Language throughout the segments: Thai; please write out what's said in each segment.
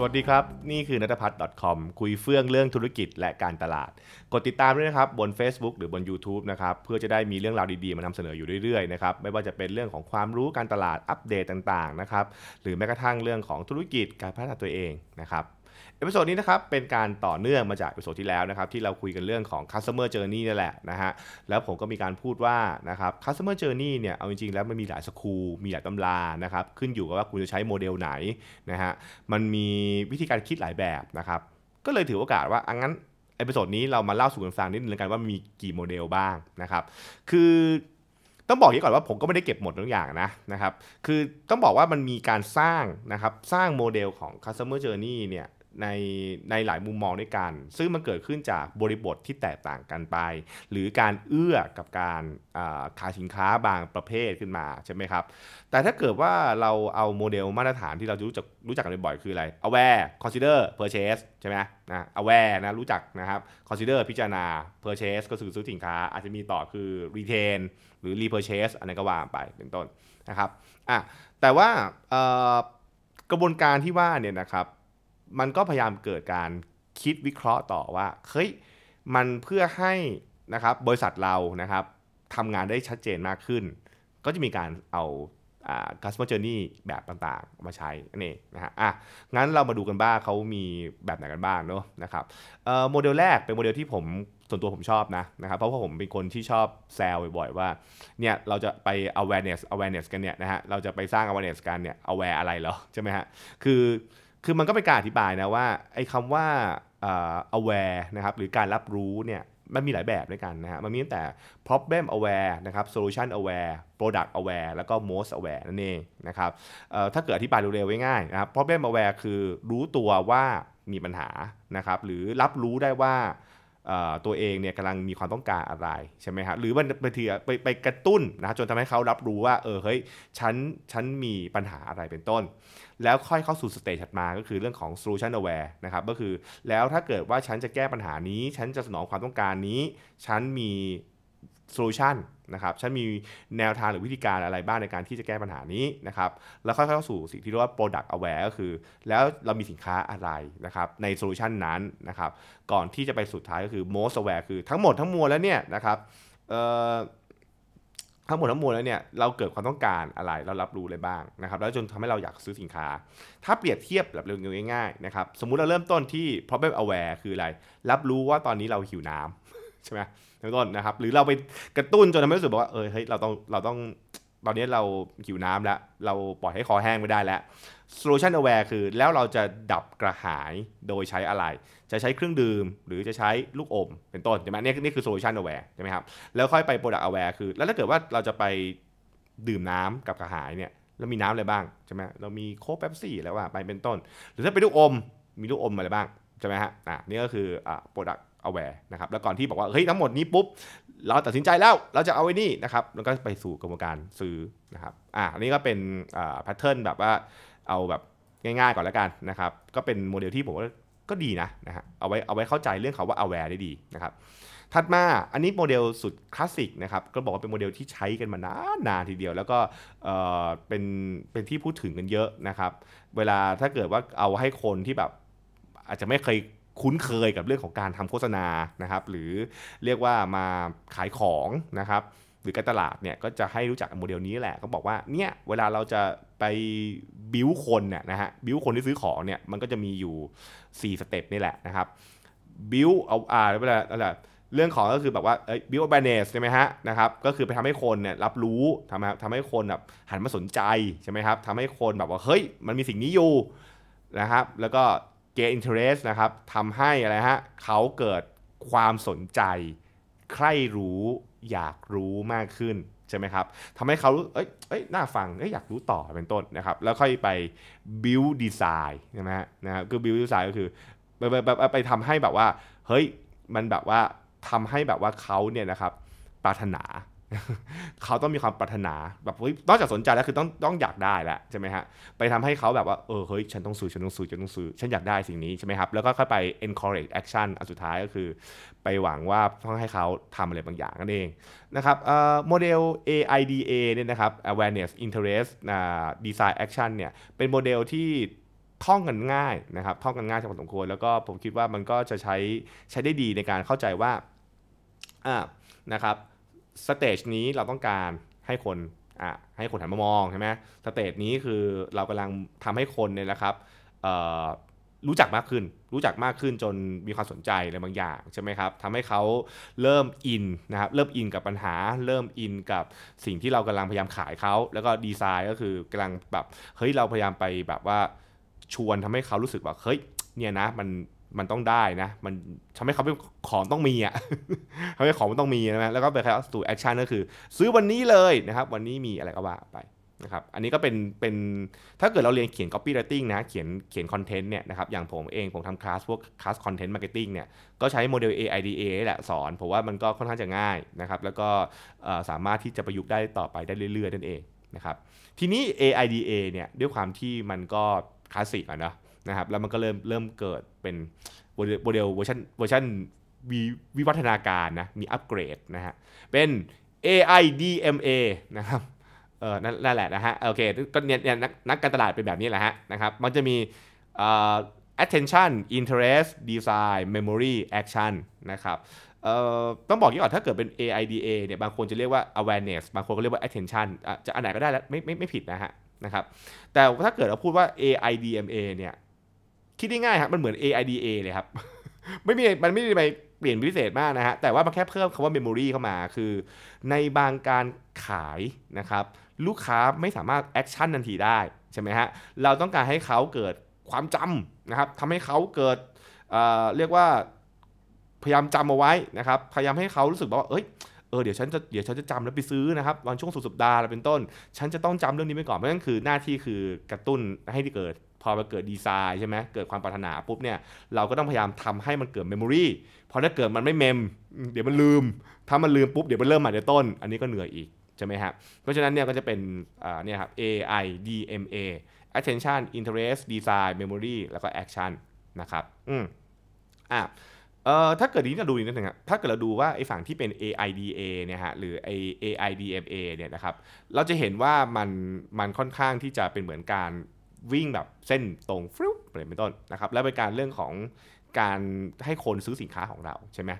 สวัสดีครับ นี่คือนัทพัฒน์ .com คุยเฟื่องเรื่องธุรกิจและการตลาด กดติดตามด้วยนะครับ บน Facebook หรือบน YouTube นะครับ เพื่อจะได้มีเรื่องราวดีๆ มานำเสนออยู่เรื่อยๆนะครับ ไม่ว่าจะเป็นเรื่องของความรู้การตลาดอัปเดตต่างๆนะครับ หรือแม้กระทั่งเรื่องของธุรกิจการพัฒนาตัวเองนะครับ episode นี้นะครับเป็นการต่อเนื่องมาจาก episode ที่แล้วนะครับที่เราคุยกันเรื่องของ customer journey นี่แหละนะฮะแล้วผมก็มีการพูดว่านะครับ customer journey เนี่ยเอาจริงๆแล้วมันมีหลาย school มีหลายตำรานะครับขึ้นอยู่กับว่าคุณจะใช้โมเดลไหนนะฮะมันมีวิธีการคิดหลายแบบนะครับก็เลยถือโอกาสว่าอะงั้น episode นี้เรามาเล่าสู่กันฟังนิดนึงกันว่ามีกี่โมเดลบ้างนะครับคือต้องบอกอย่างนี้ก่อนว่าผมก็ไม่ได้เก็บหมดทุกอย่างนะนะครับ คือต้องบอกว่ามันมีการสร้างนะครับสร้างโมเดลของ customer journey เนี่ย ในในหลายมุมมองด้วยกัน ซึ่งมันเกิดขึ้นจากบริบทที่แตกต่างกันไป หรือการเอื้อกับการขายสินค้าบางประเภทขึ้นมาใช่ไหมครับ แต่ถ้าเกิดว่าเราเอาโมเดลมาตรฐานที่เรารู้จักรู้จักกันบ่อยคืออะไร aware consider purchase ใช่ไหมนะ aware นะรู้จักนะครับ consider พิจารณา purchase ก็คือซื้อสินค้า อาจจะมีต่อคือ retain หรือ repurchase อันนั้นก็ว่าไปเป็นต้นนะครับอะแต่ว่ากระบวนการที่ว่าเนี่ยนะครับ มันก็พยายามเกิดการคิดวิเคราะห์ต่อว่าเฮ้ยมันเพื่อให้นะครับบริษัทเรานะครับทำงานได้ชัดเจนมากขึ้น ก็จะมีการเอา customer journey แบบต่างๆ มาใช้นั่นเองนะฮะอะงั้นเรามาดูกันบ้างเขามีแบบไหนกันบ้างเนาะนะครับโมเดลแรกเป็นโมเดลที่ผมส่วนตัวผมชอบนะนะครับเพราะว่าผมเป็นคนที่ชอบแซวบ่อยๆว่าเนี่ยเราจะไป awareness awareness กันเนี่ยนะฮะเราจะไปสร้าง awareness กันเนี่ย aware อะไรเหรอใช่ไหมฮะคือ คือมันก็เป็นการอธิบายนะว่าไอ้คำว่า aware นะครับหรือการรับรู้เนี่ยมันมีหลายแบบด้วยกันนะฮะมันมีตั้งแต่ problem aware นะครับ solution aware product aware แล้วก็ most aware นั่นเองนะครับถ้าเกิดอธิบายเร็วๆง่ายๆนะครับ problem aware คือรู้ตัวว่ามีปัญหานะครับหรือรับรู้ได้ว่า ตัวเองเนี่ยกำลังมีความต้องการอะไรใช่ไหมครับหรือบางทีไปไปกระตุ้นนะจนทำให้เขารับรู้ว่าเออเฮ้ยฉันฉันมีปัญหาอะไรเป็นต้น แล้วค่อยเข้าสู่ stage ถัดมาก็คือเรื่องของ solution aware นะครับก็คือแล้วถ้าเกิดว่าฉันจะแก้ปัญหานี้ ฉันจะสนองความต้องการนี้ ฉันมี solution นะครับฉันมีแนวทางหรือวิธีการอะไรบ้างในการที่จะแก้ปัญหานี้นะครับแล้วค่อยๆเข้าสู่สิ่งที่เรียกว่า product aware ก็คือ แล้วเรามีสินค้าอะไรนะครับใน solution นั้นนะครับก่อนที่จะไปสุดท้ายก็คือ most aware คือทั้งหมดทั้งมวลแล้วเนี่ยนะครับทั้งหมดทั้งมวลแล้วเนี่ยเราเกิดความต้องการอะไรเรารับรู้เลยบ้างนะครับแล้วจนทำให้เราอยากซื้อสินค้า ถ้าเปรียบเทียบแบบเร็วๆง่ายๆนะครับสมมุติเราเริ่มต้นที่ problem aware คืออะไร รับรู้ว่าตอนนี้เราหิวน้ำ ใช่ไหมเป็นต้นนะครับ หรือเราไปกระตุ้นจนทำให้รู้สึกว่าเออเฮ้ยเราต้องเราต้องตอนนี้เราหิวน้ำแล้ว เราปล่อยให้คอแห้งไม่ได้แล้ว solution aware คือแล้วเราจะดับกระหายโดยใช้อะไร จะใช้เครื่องดื่ม หรือจะใช้ลูกอม เป็นต้นใช่ไหมนี่นี่คือ solution aware ใช่ไหมครับ แล้วค่อยไป product aware คือ แล้วถ้าเกิดว่าเราจะไปดื่มน้ำกับกระหายเนี่ยแล้วมีน้ำอะไรบ้างใช่ไหมเรามีโค้กเป๊ปซี่แล้วว่าไปเป็นต้น หรือถ้าเป็นลูกอมมีลูกอมอะไรบ้างใช่ไหมฮะอ่านี่ก็คืออ่า product aware นะครับแล้วก่อนที่บอกว่าเฮ้ยทั้งหมดนี้ปุ๊บ เราตัดสินใจแล้วเราจะเอาไอ้นี่นะครับแล้วก็ไปสู่กระบวนการซื้อนะครับอ่าอันนี้ก็เป็นอ่า pattern แบบว่าเอาแบบง่ายๆก่อนแล้วกันนะครับก็เป็นโมเดลที่ผมว่าก็ดีนะนะฮะเอาไว้เอาไว้เข้าใจเรื่องเขาว่า aware ได้ดีนะครับถัดมาอันนี้โมเดลสุดคลาสสิกนะครับก็บอกว่าเป็นโมเดลที่ใช้กันมานานนานทีเดียว แล้วก็เออเป็นเป็นที่พูดถึงกันเยอะนะครับ เวลาถ้าเกิดว่าเอาให้คนที่แบบอาจจะไม่เคย คุ้นเคยกับเรื่องของการทำโฆษณานะครับ หรือเรียกว่ามาขายของนะครับ หรือการตลาดเนี่ยก็จะให้รู้จักโมเดลนี้แหละ ก็บอกว่าเนี่ยเวลาเราจะไปบิวคนเนี่ยนะฮะบิวคนที่ซื้อของเนี่ยมันก็จะมีอยู่ 4 สเต็ปนี่แหละนะครับบิวเอาอ่าเวลาอะไรเรื่องของก็คือแบบว่าบิวแบนเนสใช่ไหมฮะนะครับก็คือไปทำให้คนเนี่ยรับรู้ทำทำให้คนแบบหันมาสนใจใช่ไหมครับทำให้คนแบบว่าเฮ้ยมันมีสิ่งนี้อยู่นะครับแล้วก็ get interest นะครับทำให้อะไรฮะเขาเกิดความสนใจ ใคร่รู้อยากรู้มากขึ้นใช่ไหมครับทำให้เขาเอ้ยเอ้ยน่าฟังเอ้ยอยากรู้ต่อเป็นต้นนะครับ แล้วค่อยไป build design ใช่ไหมฮะนะครับคือ build design ก็คือไปไปไปไปทำให้แบบว่า เฮ้ย มันแบบว่าทำให้แบบว่าเขาเนี่ยนะครับปรารถนา เขาต้องมีความปรารถนาแบบเฮ้ยนอกจากสนใจแล้วคือต้องต้องอยากได้แหละใช่ไหมฮะไปทำให้เขาแบบว่าเออเฮ้ยฉันต้องซื้อฉันต้องซื้อฉันต้องซื้อฉันอยากได้สิ่งนี้ใช่ไหมครับแล้วก็ค่อยไป encourage action อันสุดท้ายก็คือ ไปหวังว่าต้องให้เขาทำอะไรบางอย่างนั่นเองนะครับโมเดล AIDA เนี่ยนะครับ awareness interest desire action เนี่ยเป็นโมเดลที่ท่องกันง่ายนะครับท่องกันง่ายพอสมควรแล้วก็ผมคิดว่ามันก็จะใช้ใช้ได้ดีในการเข้าใจว่าอ่านะครับ stage นี้เราต้องการให้คนอะให้คนหันมามองใช่ไหม stage นี้คือเรากำลังทำให้คนเนี่ยนะครับรู้จักมากขึ้น รู้จักมากขึ้นจนมีความสนใจอะไรบางอย่างใช่ไหมครับทำให้เขาเริ่มอินนะครับ เริ่มอินกับปัญหา เริ่มอินกับสิ่งที่เรากำลังพยายามขายเขา แล้วก็ดีไซน์ก็คือกำลังแบบ เฮ้ย เราพยายามไปแบบว่าชวนทำให้เขารู้สึกว่า เฮ้ย เนี่ยนะ มัน มันต้องได้นะ มันทำให้เขาเป็นของต้องมีอะทำให้ของมันต้องมีนะแล้วก็ไปแค่สู่แอคชั่นก็คือ ซื้อวันนี้เลยนะครับ วันนี้มีอะไรก็ว่าไปนะครับ อันนี้ก็เป็นเป็นถ้าเกิดเราเรียนเขียน copywriting นะ เขียนเขียนคอนเทนต์เนี่ยนะครับ อย่างผมเองผมทำคลาสพวกคลาส content marketing เนี่ย ก็ใช้โมเดล AIDA แหละสอน ผมว่ามันก็ค่อนข้างจะง่ายนะครับ แล้วก็สามารถที่จะประยุกต์ได้ต่อไปได้เรื่อยๆนั่นเองนะครับ ทีนี้ AIDA เนี่ยด้วยความที่มันก็คลาสสิกอะนะ นะครับแล้วมันก็เริ่มเริ่มเกิดเป็นโมเดลเวอร์ชันเวอร์ชันวิวิวัฒนาการนะมีอัปเกรดนะฮะเป็น AIDMA นะครับเออนั่นแหละนะฮะโอเคก็เนี่ยนักนักการตลาดเป็นแบบนี้แหละฮะนะครับมันจะมี attention interest design memory action นะครับเอ่อต้องบอกยี่ก่อนถ้าเกิดเป็น AIDA เนี่ยบางคนจะเรียกว่า awareness บางคนก็เรียกว่า attention จะอันไหนก็ได้แล้วไม่ไม่ไม่ผิดนะฮะนะครับแต่ถ้าเกิดเราพูดว่า AIDMA เนี่ย คิดง่ายๆครับมันเหมือน AIDA เลยครับ ไม่มีมันไม่ได้ไปเปลี่ยนพิเศษมากนะฮะ แต่ว่ามันแค่เพิ่มคำว่า memory เข้ามา คือ ในบางการขายนะครับ ลูกค้าไม่สามารถ action ทันทีได้ใช่ไหมฮะ เราต้องการให้เขาเกิดความจำนะครับทำให้เขาเกิดเรียกว่าพยายามจำเอาไว้นะครับ พยายามให้เขารู้สึกว่า เอ้ยเออเดี๋ยวฉันจะเดี๋ยวฉันจะจำแล้วไปซื้อนะครับตอนช่วงสุดสัปดาห์เป็นต้น ฉันจะต้องจำเรื่องนี้ไปก่อนเพราะนั่นคือหน้าที่คือกระตุ้นให้ที่เกิด อมาเกิดดีไซน์ใช่ไหมเกิดความปรารถนาปุ๊บเนี่ยเราก็ต้องพยายามทำให้มันเกิดเมมโมรีพอถ้าเกิดมันไม่เมมเดี๋ยวมันลืม ถ้ามันลืมปุ๊บเดี๋ยวมันเริ่มใหม่ในต้น อันนี้ก็เหนื่อยอีกใช่ไหมครับเพราะฉะนั้นเนี่ยก็จะเป็นอ่าเนี่ยครับ A I D M A attention interest design memory แล้วก็ action นะครับอืมอะเอ่อถ้าเกิดนี้เราดูนิดนึงถ้าเกิดเราดูว่าไอ้ฝั่งที่เป็น AIDA เนี่ยฮะหรือไอ้ AIDMA เนี่ยนะครับเราจะเห็นว่ามันมันค่อนข้างที่จะเป็นเหมือนการ วิ่งแบบเส้นตรงฟลุ๊ปเป็นต้นนะครับแล้วเป็นการเรื่องของการให้คนซื้อสินค้าของเราใช่ไหม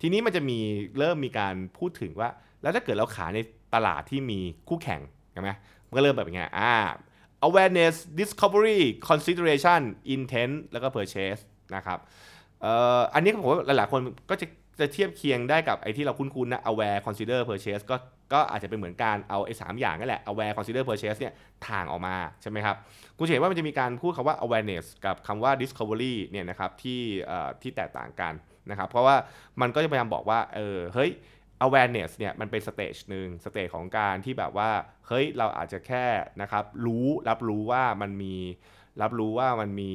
ทีนี้มันจะมีเริ่มมีการพูดถึงว่า แล้วถ้าเกิดเราขายในตลาดที่มีคู่แข่งใช่ไหมมันก็เริ่มแบบอย่างเงี้ยอ่า awareness discovery consideration intent แล้วก็ purchase นะครับอออันนี้ผมว่าหลายๆคนก็จะ จะเทียบเคียงได้กับไอ้ที่เราคุ้นๆนะ aware consider purchase ก็ก็อาจจะเป็นเหมือนการเอาไอ้สามอย่างนั่นแหละ aware consider purchase เนี่ยถ่างออกมาใช่ไหมครับ คุณเห็นว่ามันจะมีการพูดคำว่า awareness กับคำว่า discovery เนี่ยนะครับที่ที่แตกต่างกันนะครับเพราะว่ามันก็จะพยายามบอกว่าเออเฮ้ย awareness เนี่ยมันเป็น stage หนึ่ง stage ของการที่แบบว่าเฮ้ยเราอาจจะแค่นะครับรู้รับรู้ว่ามันมี รับรู้ว่ามันมี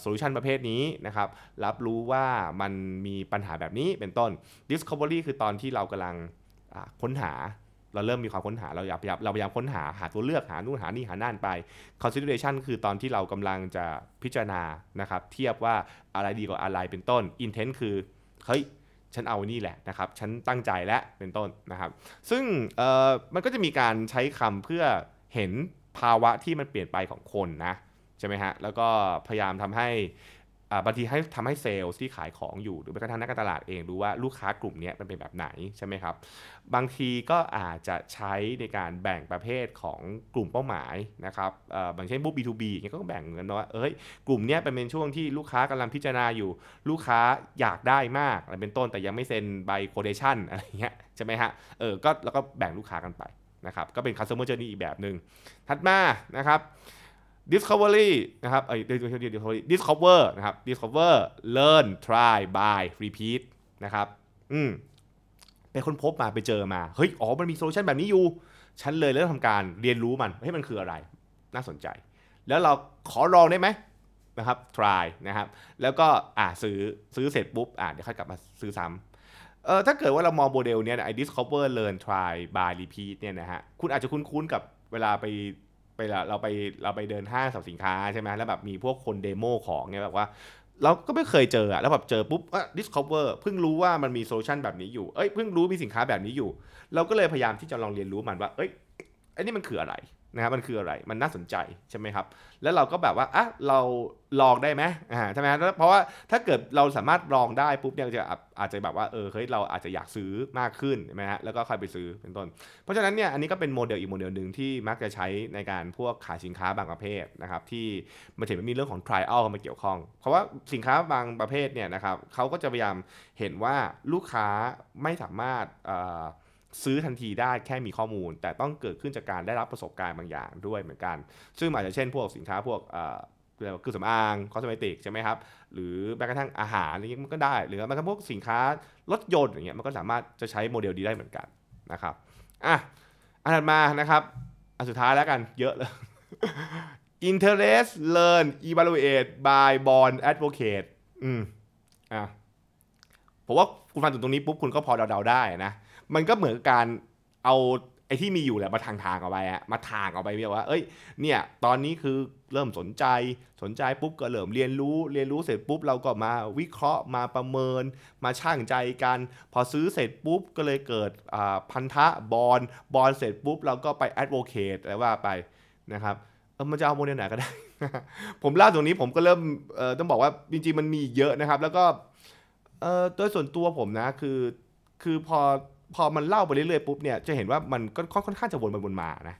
โซลูชันประเภทนี้นะครับรับรู้ว่ามันมีปัญหาแบบนี้เป็นต้น discovery คือตอนที่เรากำลังค้นหาเราเริ่มมีความค้นหาเราอยากเราพยายามค้นหาหาตัวเลือกหานู่นหานี่หานั่นไป consideration คือตอนที่เรากำลังจะพิจารณานะครับเทียบว่าอะไรดีกว่าอะไรเป็นต้น intent คือเฮ้ยฉันเอานี่แหละนะครับฉันตั้งใจและเป็นต้นนะครับ ซึ่งมันก็จะมีการใช้คำเพื่อเห็นภาวะที่มันเปลี่ยนไปของคนนะ ใช่ไหมฮะ แล้วก็พยายามทำให้บางทีให้ทำให้เซลล์ที่ขายของอยู่หรือแม้กระทั่งนักการตลาดเองดูว่าลูกค้ากลุ่มนี้มันเป็นแบบไหนใช่ไหมครับ บางทีก็อาจจะใช้ในการแบ่งประเภทของกลุ่มเป้าหมายนะครับบางเช่นบุ๊ B2B อย่างเงี้ยก็แบ่งเงินว่าเอ้ยกลุ่มนี้เป็นช่วงที่ลูกค้ากำลังพิจารณาอยู่ ลูกค้าอยากได้มากอะไรเป็นต้นแต่ยังไม่เซ็นใบโคเดชันอะไรเงี้ยใช่ไหมฮะเออก็แล้วก็แบ่งลูกค้ากันไปนะครับก็เป็น customer journey อีกแบบหนึ่งถัดมานะครับ discovery นะครับเอ้ย discover นะครับ discover learn try buy repeat นะครับอืมไปค้นพบมาไปเจอมา เฮ้ย อ๋อ มันมีโซลูชันแบบนี้อยู่ ฉันเลยเริ่มทำการเรียนรู้มันเฮ้ยมันคืออะไร น่าสนใจ แล้วเราขอลองได้ไหมนะครับ try นะครับ แล้วก็อ่าซื้อ ซื้อเสร็จปุ๊บ อ่าเดี๋ยวค่อยกลับมาซื้อซ้ำเออถ้าเกิดว่าเรามองโมเดลเนี้ยไอ้ discover learn try buy repeat เนี่ยนะฮะ คุณอาจจะคุ้นๆกับเวลาไป ไปเราไปเราไปเดินห้างสรรพสินค้าใช่ไหมแล้วแบบมีพวกคน demo ของเนี่ยแบบว่าเราก็ไม่เคยเจออะแล้วแบบเจอปุ๊บอะ discover เพิ่งรู้ว่ามันมี solution แบบนี้อยู่ เอ้ย เพิ่งรู้มีสินค้าแบบนี้อยู่ เราก็เลยพยายามที่จะลองเรียนรู้มันว่า เอ้ยไอ้นี่มันคืออะไร นะครับมันคืออะไรมันน่าสนใจใช่ไหมครับ แล้วเราก็แบบว่าอะเราลองได้ไหมอ่าใช่ไหมเพราะว่าถ้าเกิดเราสามารถลองได้ปุ๊บเนี่ยจะอาจจะแบบว่าเออเฮ้ยเราอาจจะอยากซื้อมากขึ้นใช่ไหมฮะแล้วก็ค่อยไปซื้อเป็นต้น เพราะฉะนั้นเนี่ยอันนี้ก็เป็นโมเดลอีกโมเดลหนึ่งที่มักจะใช้ในการพวกขายสินค้าบางประเภทนะครับที่มันจะมีเรื่องของ trial เข้ามาเกี่ยวข้อง เพราะว่าสินค้าบางประเภทเนี่ยนะครับเขาก็จะพยายามเห็นว่าลูกค้าไม่สามารถอ่อ ซื้อทันทีได้แค่มีข้อมูล แต่ต้องเกิดขึ้นจากการได้รับประสบการณ์บางอย่างด้วยเหมือนกัน ซึ่งอาจจะเช่นพวกสินค้าพวกเอ่อเครื่องสำอางคอสเมติกใช่ไหมครับ หรือแม้กระทั่งอาหารอะไรเงี้ยมันก็ได้ หรือแม้กระทั่งพวกสินค้ารถยนต์อย่างเงี้ยมันก็สามารถจะใช้โมเดลนี้ได้เหมือนกันนะครับอะอันถัดมานะครับ อันสุดท้ายแล้วกันเยอะเลย interest learn evaluate by bond advocate อืมอะผมว่าคุณฟังถึงตรงนี้ปุ๊บคุณก็พอเดาๆได้นะ มันก็เหมือนการเอาไอ้ที่มีอยู่แหละมาทางทางๆเอาไปอะมาทางเอาไปเรียกว่า เอ้ย เนี่ย ตอนนี้คือเริ่มสนใจ สนใจปุ๊บก็เริ่มเรียนรู้ เรียนรู้เสร็จปุ๊บเราก็มาวิเคราะห์ มาประเมิน มาช่างใจกัน พอซื้อเสร็จปุ๊บก็เลยเกิดพันธะบอล บอลเสร็จปุ๊บเราก็ไป advocate อะไรว่าไปนะครับเออมันจะเอาโมเดลไหนก็ได้ ผมเล่าตรงนี้ผมก็เริ่มต้องบอกว่าจริงๆมันมีเยอะนะครับ แล้วก็โดยส่วนตัวผมนะคือคือพอ พอมันเล่าไปเรื่อยๆปุ๊บเนี่ยจะเห็นว่ามันก็ค่อนข้างจะวนไปวนมานะ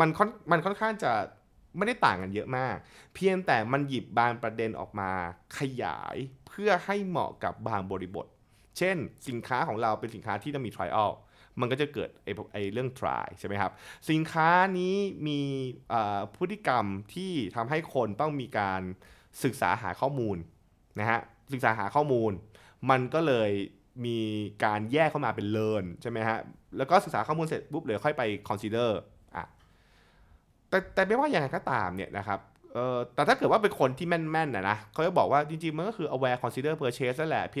มันค่อนมันค่อนข้างจะไม่ได้ต่างกันเยอะมาก เพียงแต่มันหยิบบางประเด็นออกมาขยายเพื่อให้เหมาะกับบางบริบท เช่น สินค้าของเราเป็นสินค้าที่ต้องมี trial มันก็จะเกิดไอ้ไอเรื่อง try ใช่ไหมครับ สินค้านี้มีพฤติกรรมที่ทำให้คนต้องมีการศึกษาหาข้อมูลนะฮะศึกษาหาข้อมูล มันก็เลย มีการแยกเข้ามาเป็น learn ใช่ไหมฮะ แล้วก็ศึกษาข้อมูลเสร็จปุ๊บเลยค่อยไป consider อะแต่แต่ไม่ว่าอย่างไรก็ตามเนี่ยนะครับเออแต่ถ้าเกิดว่าเป็นคนที่แม่นๆนะนะเขาจะบอกว่าจริงๆ มันก็คือ aware consider purchase นั่นแหละเพียง